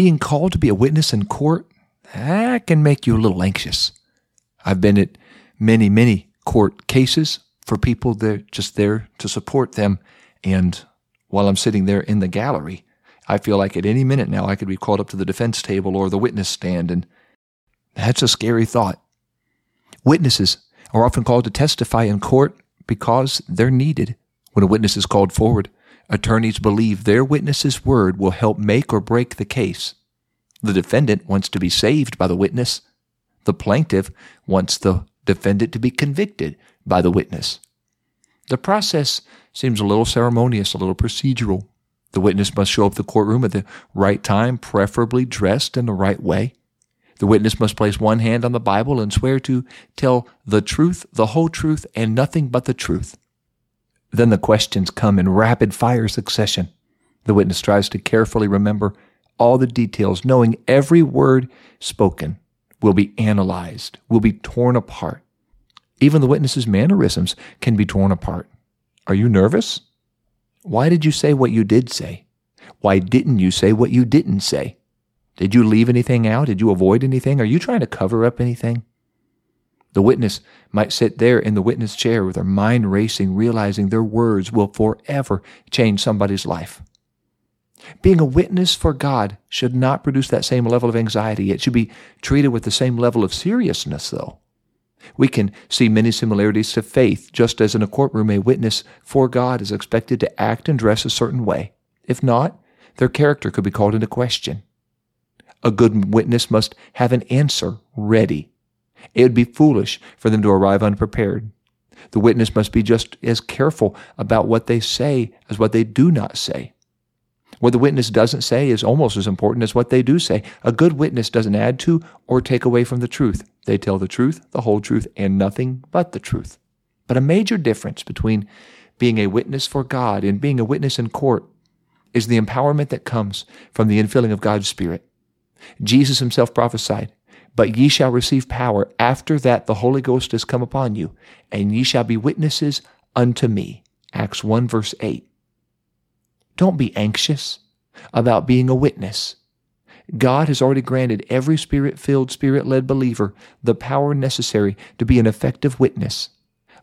being called to be a witness in court, that can make you a little anxious. I've been at many, many court cases for people that are just there to support them. And while I'm sitting there in the gallery, I feel like at any minute now I could be called up to the defense table or the witness stand. And that's a scary thought. Witnesses are often called to testify in court because they're needed. When a witness is called forward, attorneys believe their witness's word will help make or break the case. The defendant wants to be saved by the witness. The plaintiff wants the defendant to be convicted by the witness. The process seems a little ceremonious, a little procedural. The witness must show up the courtroom at the right time, preferably dressed in the right way. The witness must place one hand on the Bible and swear to tell the truth, the whole truth, and nothing but the truth. Then the questions come in rapid fire succession. The witness tries to carefully remember all the details, knowing every word spoken will be analyzed, will be torn apart. Even the witness's mannerisms can be torn apart. Are you nervous? Why did you say what you did say? Why didn't you say what you didn't say? Did you leave anything out? Did you avoid anything? Are you trying to cover up anything? The witness might sit there in the witness chair with their mind racing, realizing their words will forever change somebody's life. Being a witness for God should not produce that same level of anxiety. It should be treated with the same level of seriousness, though. We can see many similarities to faith, just as in a courtroom, a witness for God is expected to act and dress a certain way. If not, their character could be called into question. A good witness must have an answer ready. It would be foolish for them to arrive unprepared. The witness must be just as careful about what they say as what they do not say. What the witness doesn't say is almost as important as what they do say. A good witness doesn't add to or take away from the truth. They tell the truth, the whole truth, and nothing but the truth. But a major difference between being a witness for God and being a witness in court is the empowerment that comes from the infilling of God's Spirit. Jesus himself prophesied, But ye shall receive power after that the Holy Ghost is come upon you, and ye shall be witnesses unto me. Acts 1 verse 8. Don't be anxious about being a witness. God has already granted every spirit filled, spirit led believer the power necessary to be an effective witness.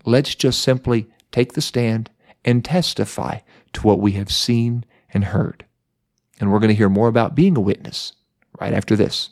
Let's just simply take the stand and testify to what we have seen and heard. And we're going to hear more about being a witness right after this.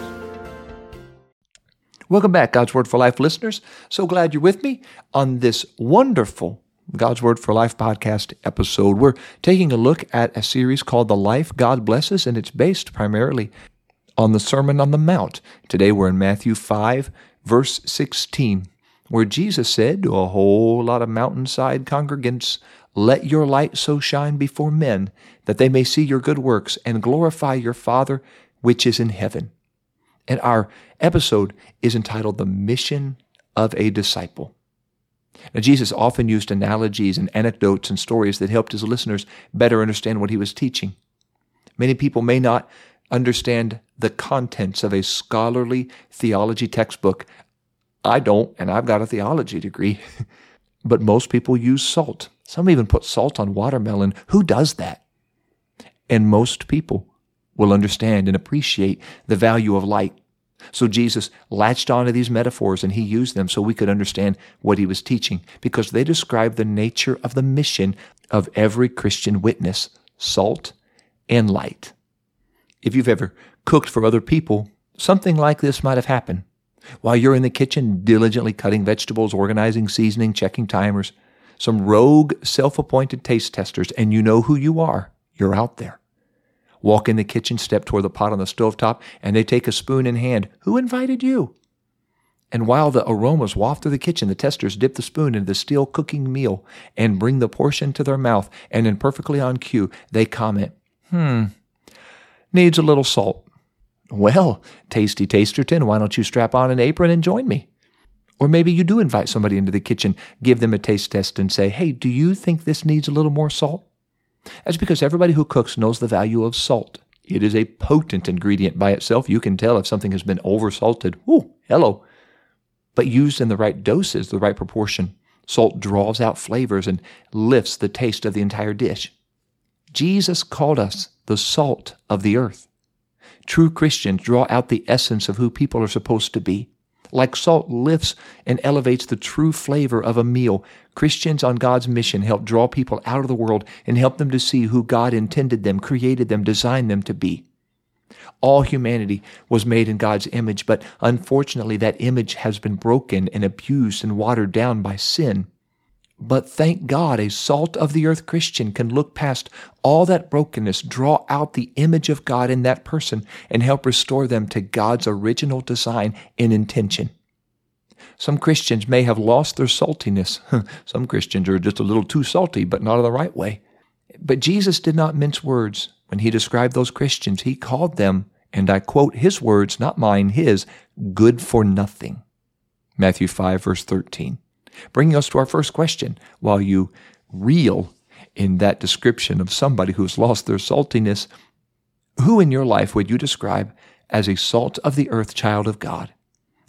Welcome back, God's Word for Life listeners. So glad you're with me on this wonderful God's Word for Life podcast episode. We're taking a look at a series called The Life God Blesses, and it's based primarily on the Sermon on the Mount. Today we're in Matthew 5, verse 16, where Jesus said to a whole lot of mountainside congregants, Let your light so shine before men that they may see your good works and glorify your Father which is in heaven. And our episode is entitled The Mission of a Disciple. Now, Jesus often used analogies and anecdotes and stories that helped his listeners better understand what he was teaching. Many people may not understand the contents of a scholarly theology textbook. I don't, and I've got a theology degree. but most people use salt. Some even put salt on watermelon. Who does that? And most people will understand and appreciate the value of light. So Jesus latched onto these metaphors and he used them so we could understand what he was teaching because they describe the nature of the mission of every Christian witness, salt and light. If you've ever cooked for other people, something like this might have happened. While you're in the kitchen diligently cutting vegetables, organizing seasoning, checking timers, some rogue self-appointed taste testers, and you know who you are, you're out there walk in the kitchen, step toward the pot on the stove top, and they take a spoon in hand. Who invited you? And while the aromas waft through the kitchen, the testers dip the spoon into the still cooking meal and bring the portion to their mouth, and then perfectly on cue, they comment, hmm, needs a little salt. Well, Tasty Tasterton, why don't you strap on an apron and join me? Or maybe you do invite somebody into the kitchen, give them a taste test, and say, hey, do you think this needs a little more salt? That's because everybody who cooks knows the value of salt. It is a potent ingredient by itself. You can tell if something has been oversalted. Ooh, hello. But used in the right doses, the right proportion, salt draws out flavors and lifts the taste of the entire dish. Jesus called us the salt of the earth. True Christians draw out the essence of who people are supposed to be. Like salt lifts and elevates the true flavor of a meal, Christians on God's mission help draw people out of the world and help them to see who God intended them, created them, designed them to be. All humanity was made in God's image, but unfortunately that image has been broken and abused and watered down by sin. But thank God, a salt of the earth Christian can look past all that brokenness, draw out the image of God in that person, and help restore them to God's original design and intention. Some Christians may have lost their saltiness. Some Christians are just a little too salty, but not in the right way. But Jesus did not mince words. When he described those Christians, he called them, and I quote his words, not mine, his, good for nothing. Matthew 5, verse 13. Bringing us to our first question while you reel in that description of somebody who's lost their saltiness, who in your life would you describe as a salt of the earth child of God?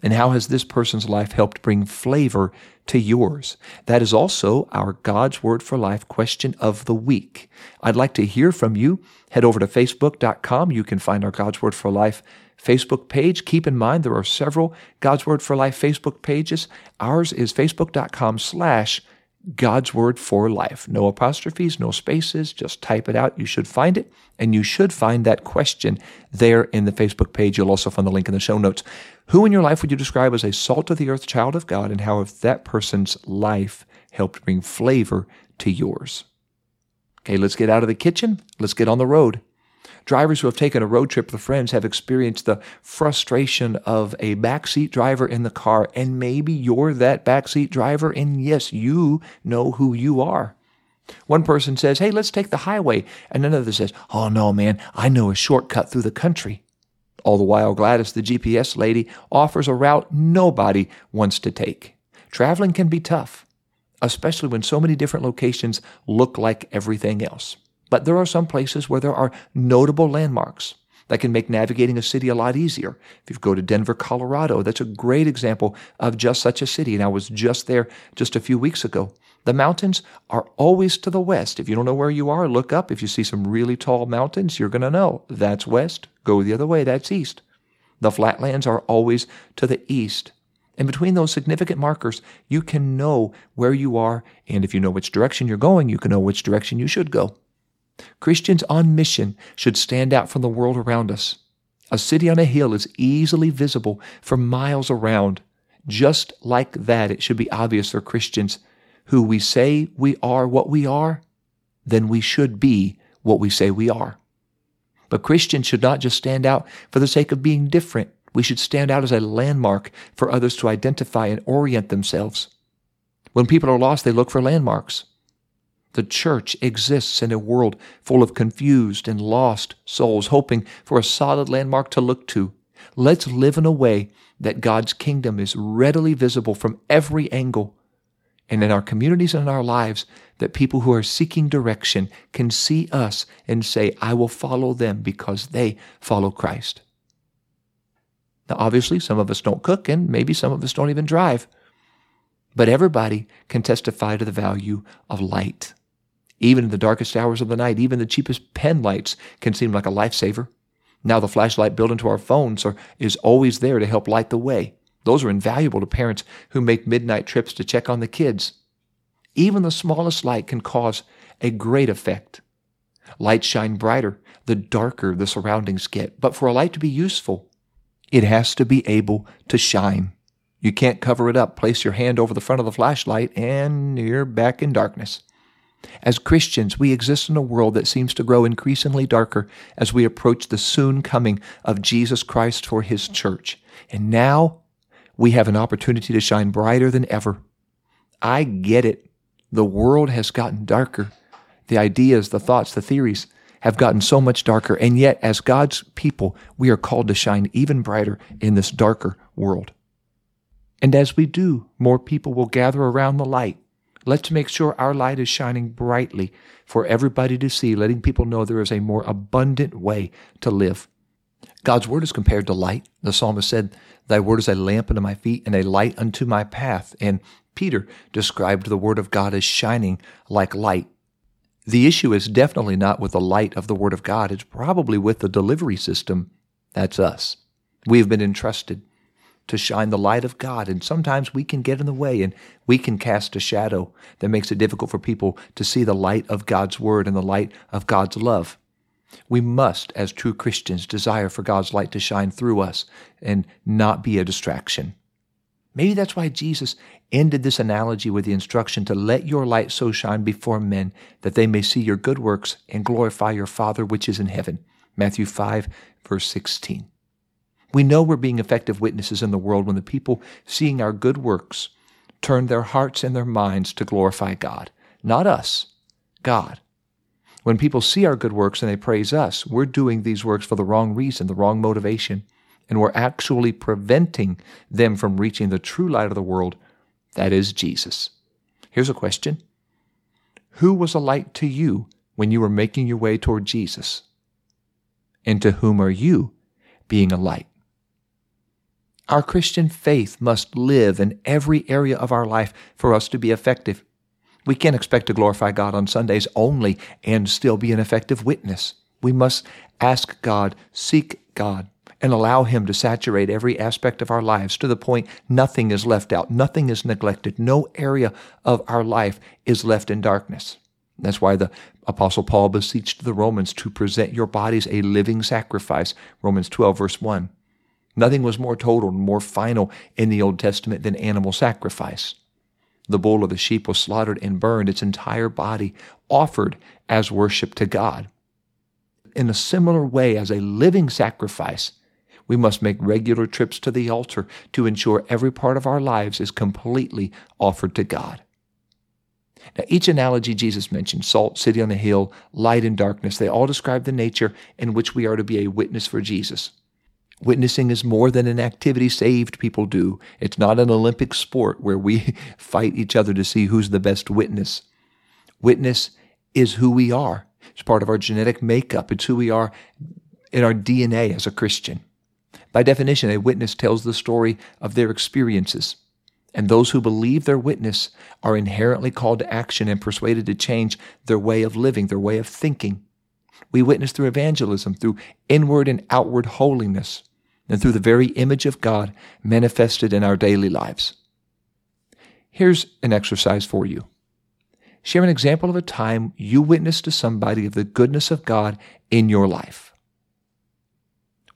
And how has this person's life helped bring flavor to yours? That is also our God's Word for Life question of the week. I'd like to hear from you. Head over to facebook.com. You can find our God's Word for Life Facebook page. Keep in mind there are several God's Word for Life Facebook pages. Ours is facebook.com slash God's Word for Life. No apostrophes, no spaces, just type it out. You should find it, and you should find that question there in the Facebook page. You'll also find the link in the show notes. Who in your life would you describe as a salt of the earth child of God, and how have that person's life helped bring flavor to yours? Okay, let's get out of the kitchen. Let's get on the road. Drivers who have taken a road trip with friends have experienced the frustration of a backseat driver in the car, and maybe you're that backseat driver, and yes, you know who you are. One person says, Hey, let's take the highway. And another says, Oh, no, man, I know a shortcut through the country. All the while, Gladys, the GPS lady, offers a route nobody wants to take. Traveling can be tough, especially when so many different locations look like everything else. But there are some places where there are notable landmarks that can make navigating a city a lot easier. If you go to Denver, Colorado, that's a great example of just such a city. And I was just there just a few weeks ago. The mountains are always to the west. If you don't know where you are, look up. If you see some really tall mountains, you're going to know that's west. Go the other way, that's east. The flatlands are always to the east. And between those significant markers, you can know where you are. And if you know which direction you're going, you can know which direction you should go. Christians on mission should stand out from the world around us. A city on a hill is easily visible for miles around. Just like that, it should be obvious for Christians who we say we are what we are, then we should be what we say we are. But Christians should not just stand out for the sake of being different. We should stand out as a landmark for others to identify and orient themselves. When people are lost, they look for landmarks. The church exists in a world full of confused and lost souls, hoping for a solid landmark to look to. Let's live in a way that God's kingdom is readily visible from every angle. And in our communities and in our lives, that people who are seeking direction can see us and say, I will follow them because they follow Christ. Now, obviously, some of us don't cook, and maybe some of us don't even drive. But everybody can testify to the value of light. Even in the darkest hours of the night, even the cheapest pen lights can seem like a lifesaver. Now the flashlight built into our phones are, is always there to help light the way. Those are invaluable to parents who make midnight trips to check on the kids. Even the smallest light can cause a great effect. Lights shine brighter the darker the surroundings get. But for a light to be useful, it has to be able to shine. You can't cover it up. Place your hand over the front of the flashlight and you're back in darkness. As Christians, we exist in a world that seems to grow increasingly darker as we approach the soon coming of Jesus Christ for His church. And now we have an opportunity to shine brighter than ever. I get it. The world has gotten darker. The ideas, the thoughts, the theories have gotten so much darker. And yet, as God's people, we are called to shine even brighter in this darker world. And as we do, more people will gather around the light. Let's make sure our light is shining brightly for everybody to see, letting people know there is a more abundant way to live. God's word is compared to light. The psalmist said, Thy word is a lamp unto my feet and a light unto my path. And Peter described the word of God as shining like light. The issue is definitely not with the light of the word of God. It's probably with the delivery system. That's us. We have been entrusted to shine the light of God. And sometimes we can get in the way and we can cast a shadow that makes it difficult for people to see the light of God's word and the light of God's love. We must, as true Christians, desire for God's light to shine through us and not be a distraction. Maybe that's why Jesus ended this analogy with the instruction to let your light so shine before men that they may see your good works and glorify your Father which is in heaven. Matthew 5, verse 16. We know we're being effective witnesses in the world when the people seeing our good works turn their hearts and their minds to glorify God. Not us, God. When people see our good works and they praise us, we're doing these works for the wrong reason, the wrong motivation, and we're actually preventing them from reaching the true light of the world, that is Jesus. Here's a question Who was a light to you when you were making your way toward Jesus? And to whom are you being a light? Our Christian faith must live in every area of our life for us to be effective. We can't expect to glorify God on Sundays only and still be an effective witness. We must ask God, seek God, and allow Him to saturate every aspect of our lives to the point nothing is left out, nothing is neglected, no area of our life is left in darkness. That's why the Apostle Paul beseeched the Romans to present your bodies a living sacrifice, Romans 12, verse 1. Nothing was more total and more final in the Old Testament than animal sacrifice. The bull or the sheep was slaughtered and burned, its entire body offered as worship to God. In a similar way, as a living sacrifice, we must make regular trips to the altar to ensure every part of our lives is completely offered to God. Now, each analogy Jesus mentioned, salt, city on a hill, light and darkness, they all describe the nature in which we are to be a witness for Jesus. Witnessing is more than an activity saved people do. It's not an Olympic sport where we fight each other to see who's the best witness. Witness is who we are. It's part of our genetic makeup. It's who we are in our DNA as a Christian. By definition, a witness tells the story of their experiences. And those who believe their witness are inherently called to action and persuaded to change their way of living, their way of thinking. We witness through evangelism, through inward and outward holiness and through the very image of God manifested in our daily lives. Here's an exercise for you. Share an example of a time you witnessed to somebody of the goodness of God in your life.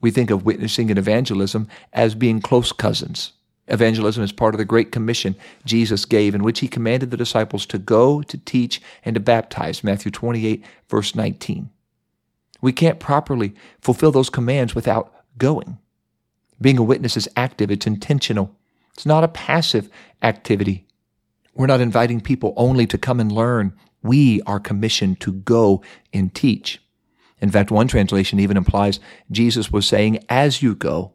We think of witnessing and evangelism as being close cousins. Evangelism is part of the Great Commission Jesus gave, in which he commanded the disciples to go, to teach, and to baptize. Matthew 28, verse 19. We can't properly fulfill those commands without going. Being a witness is active, it's intentional. It's not a passive activity. We're not inviting people only to come and learn. We are commissioned to go and teach. In fact, one translation even implies Jesus was saying, as you go,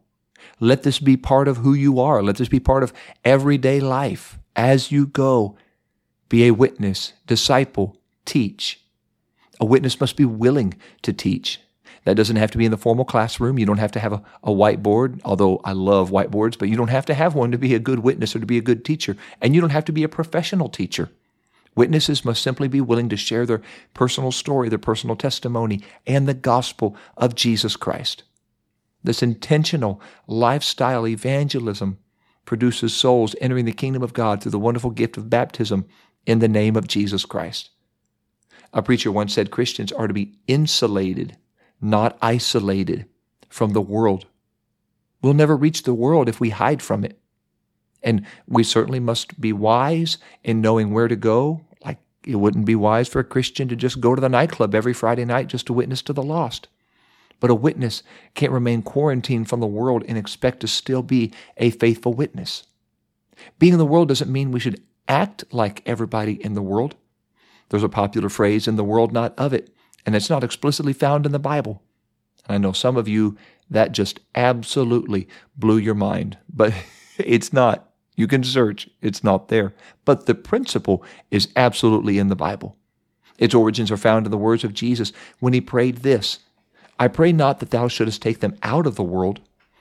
let this be part of who you are. Let this be part of everyday life. As you go, be a witness, disciple, teach. A witness must be willing to teach. That doesn't have to be in the formal classroom. You don't have to have a, a whiteboard, although I love whiteboards, but you don't have to have one to be a good witness or to be a good teacher. And you don't have to be a professional teacher. Witnesses must simply be willing to share their personal story, their personal testimony, and the gospel of Jesus Christ. This intentional lifestyle evangelism produces souls entering the kingdom of God through the wonderful gift of baptism in the name of Jesus Christ. A preacher once said Christians are to be insulated not isolated from the world. We'll never reach the world if we hide from it. And we certainly must be wise in knowing where to go. Like it wouldn't be wise for a Christian to just go to the nightclub every Friday night just to witness to the lost. But a witness can't remain quarantined from the world and expect to still be a faithful witness. Being in the world doesn't mean we should act like everybody in the world. There's a popular phrase, in the world, not of it. And it's not explicitly found in the Bible. And I know some of you, that just absolutely blew your mind, but it's not. You can search, it's not there. But the principle is absolutely in the Bible. Its origins are found in the words of Jesus when he prayed this I pray not that thou shouldest take them out of the world,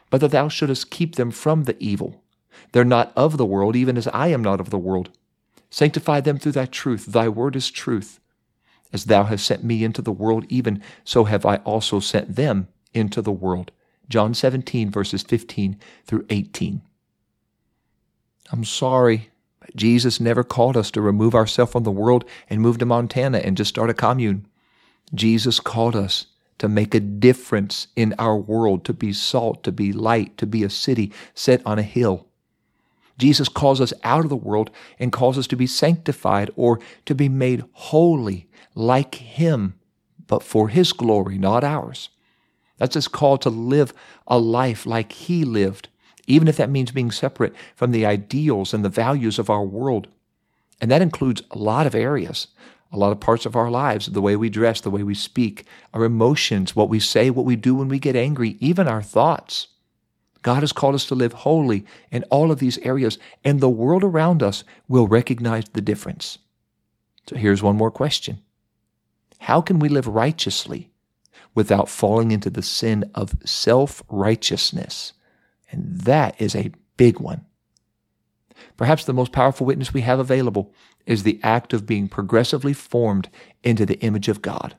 but that thou shouldest keep them from the evil. They're not of the world, even as I am not of the world. Sanctify them through thy truth. Thy word is truth. As thou hast sent me into the world, even so have I also sent them into the world. John 17, verses 15 through 18. I'm sorry, but Jesus never called us to remove ourselves from the world and move to Montana and just start a commune. Jesus called us to make a difference in our world, to be salt, to be light, to be a city set on a hill. Jesus calls us out of the world and calls us to be sanctified or to be made holy like Him, but for His glory, not ours. That's His call to live a life like He lived, even if that means being separate from the ideals and the values of our world. And that includes a lot of areas, a lot of parts of our lives, the way we dress, the way we speak, our emotions, what we say, what we do when we get angry, even our thoughts. God has called us to live holy in all of these areas, and the world around us will recognize the difference. So here's one more question How can we live righteously without falling into the sin of self righteousness? And that is a big one. Perhaps the most powerful witness we have available is the act of being progressively formed into the image of God.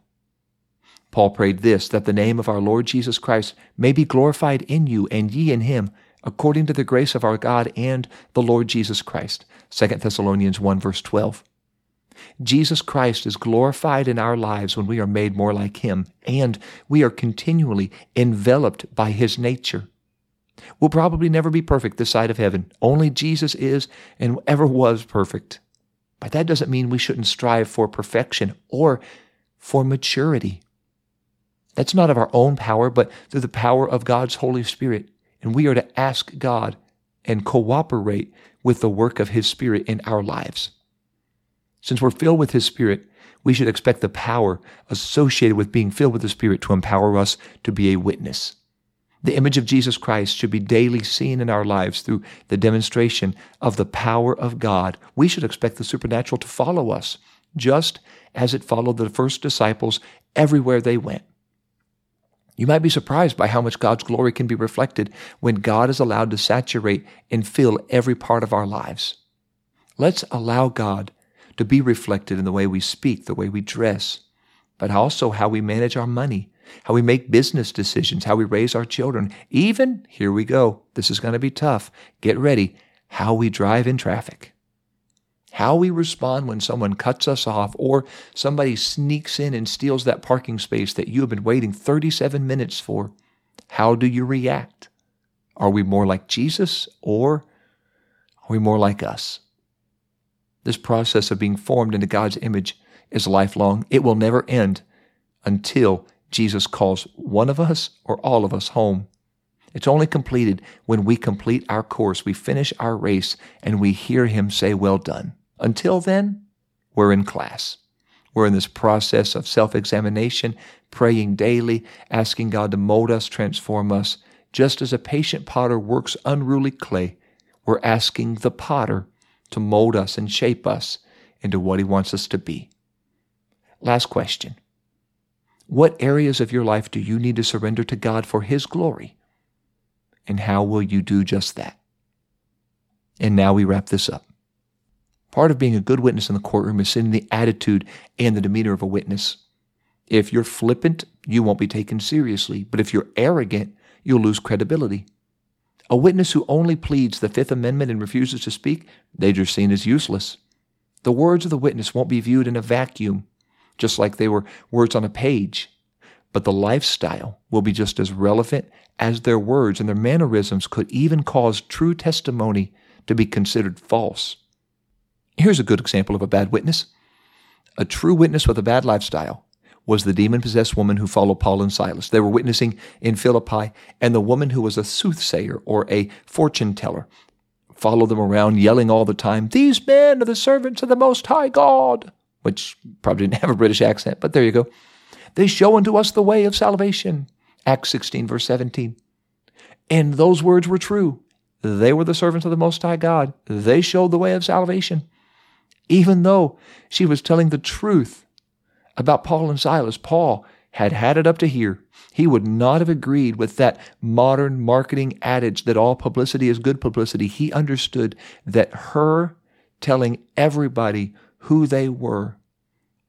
Paul prayed this, that the name of our Lord Jesus Christ may be glorified in you and ye in him, according to the grace of our God and the Lord Jesus Christ. 2 Thessalonians 1 verse 12. Jesus Christ is glorified in our lives when we are made more like him, and we are continually enveloped by his nature. We'll probably never be perfect this side of heaven. Only Jesus is and ever was perfect. But that doesn't mean we shouldn't strive for perfection or for maturity. That's not of our own power, but through the power of God's Holy Spirit. And we are to ask God and cooperate with the work of His Spirit in our lives. Since we're filled with His Spirit, we should expect the power associated with being filled with the Spirit to empower us to be a witness. The image of Jesus Christ should be daily seen in our lives through the demonstration of the power of God. We should expect the supernatural to follow us, just as it followed the first disciples everywhere they went. You might be surprised by how much God's glory can be reflected when God is allowed to saturate and fill every part of our lives. Let's allow God to be reflected in the way we speak, the way we dress, but also how we manage our money, how we make business decisions, how we raise our children, even, here we go, this is going to be tough, get ready, how we drive in traffic. How we respond when someone cuts us off or somebody sneaks in and steals that parking space that you have been waiting 37 minutes for. How do you react? Are we more like Jesus or are we more like us? This process of being formed into God's image is lifelong. It will never end until Jesus calls one of us or all of us home. It's only completed when we complete our course, we finish our race, and we hear Him say, Well done. Until then, we're in class. We're in this process of self examination, praying daily, asking God to mold us, transform us. Just as a patient potter works unruly clay, we're asking the potter to mold us and shape us into what he wants us to be. Last question What areas of your life do you need to surrender to God for His glory? And how will you do just that? And now we wrap this up. Part of being a good witness in the courtroom is seeing the attitude and the demeanor of a witness. If you're flippant, you won't be taken seriously. But if you're arrogant, you'll lose credibility. A witness who only pleads the Fifth Amendment and refuses to speak, they're just seen as useless. The words of the witness won't be viewed in a vacuum, just like they were words on a page. But the lifestyle will be just as relevant as their words, and their mannerisms could even cause true testimony to be considered false. Here's a good example of a bad witness. A true witness with a bad lifestyle was the demon possessed woman who followed Paul and Silas. They were witnessing in Philippi, and the woman who was a soothsayer or a fortune teller followed them around, yelling all the time, These men are the servants of the Most High God, which probably didn't have a British accent, but there you go. They show unto us the way of salvation. Acts 16, verse 17. And those words were true. They were the servants of the Most High God. They showed the way of salvation. Even though she was telling the truth about Paul and Silas, Paul had had it up to here. He would not have agreed with that modern marketing adage that all publicity is good publicity. He understood that her telling everybody who they were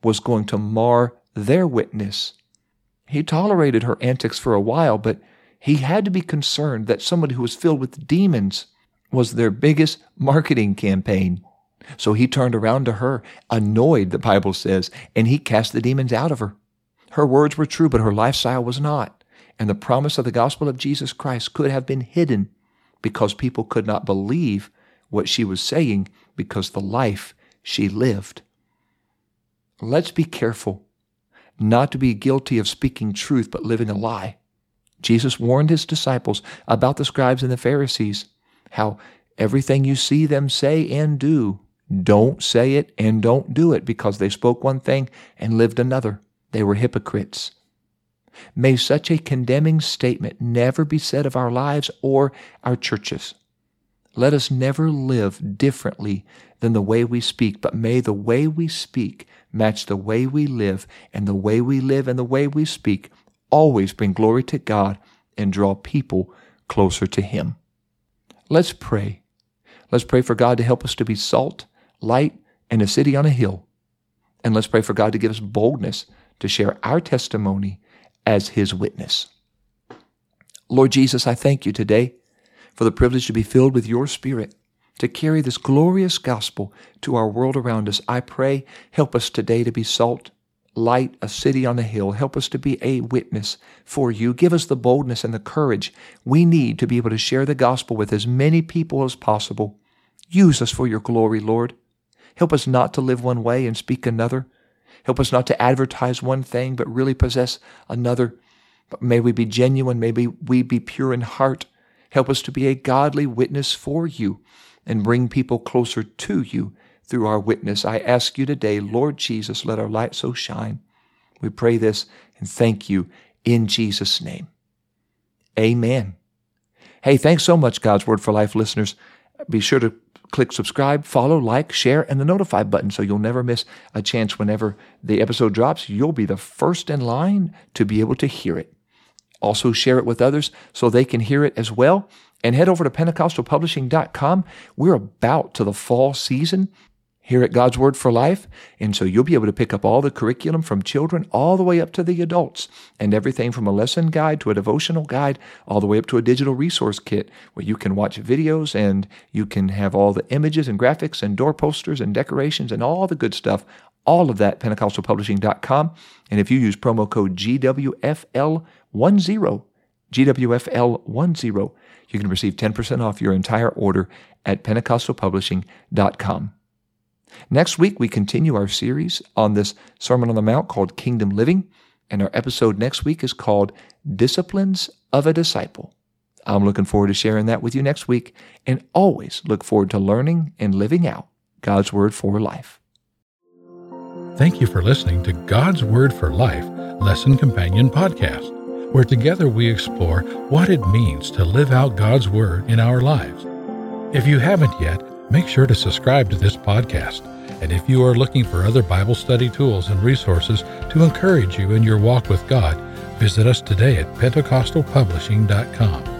was going to mar their witness. He tolerated her antics for a while, but he had to be concerned that somebody who was filled with demons was their biggest marketing campaign. So he turned around to her, annoyed, the Bible says, and he cast the demons out of her. Her words were true, but her lifestyle was not. And the promise of the gospel of Jesus Christ could have been hidden because people could not believe what she was saying because the life she lived. Let's be careful not to be guilty of speaking truth but living a lie. Jesus warned his disciples about the scribes and the Pharisees, how everything you see them say and do, don't say it and don't do it because they spoke one thing and lived another. They were hypocrites. May such a condemning statement never be said of our lives or our churches. Let us never live differently than the way we speak, but may the way we speak match the way we live, and the way we live and the way we speak always bring glory to God and draw people closer to Him. Let's pray. Let's pray for God to help us to be salt, light, and a city on a hill. And let's pray for God to give us boldness to share our testimony as His witness. Lord Jesus, I thank you today for the privilege to be filled with your Spirit, to carry this glorious gospel to our world around us. I pray, help us today to be salt, light, a city on a hill. Help us to be a witness for you. Give us the boldness and the courage we need to be able to share the gospel with as many people as possible. Use us for your glory, Lord. Help us not to live one way and speak another. Help us not to advertise one thing, but really possess another. But may we be genuine. May we be pure in heart. Help us to be a godly witness for you and bring people closer to you through our witness. I ask you today, Lord Jesus, let our light so shine. We pray this and thank you in Jesus' name. Amen. Hey, thanks so much, God's Word for Life listeners. Be sure to click subscribe, follow, like, share, and the notify button so you'll never miss a chance whenever the episode drops. You'll be the first in line to be able to hear it. Also, share it with others so they can hear it as well. And head over to PentecostalPublishing.com. We're about to the fall season here at God's Word for Life. And so you'll be able to pick up all the curriculum from children all the way up to the adults and everything from a lesson guide to a devotional guide all the way up to a digital resource kit where you can watch videos and you can have all the images and graphics and door posters and decorations and all the good stuff. All of that, PentecostalPublishing.com. And if you use promo code GWFL10, GWFL10, you can receive 10% off your entire order at PentecostalPublishing.com. Next week, we continue our series on this Sermon on the Mount called Kingdom Living, and our episode next week is called Disciplines of a Disciple. I'm looking forward to sharing that with you next week, and always look forward to learning and living out God's Word for life. Thank you for listening to God's Word for Life Lesson Companion Podcast, where together we explore what it means to live out God's Word in our lives. If you haven't yet, Make sure to subscribe to this podcast. And if you are looking for other Bible study tools and resources to encourage you in your walk with God, visit us today at PentecostalPublishing.com.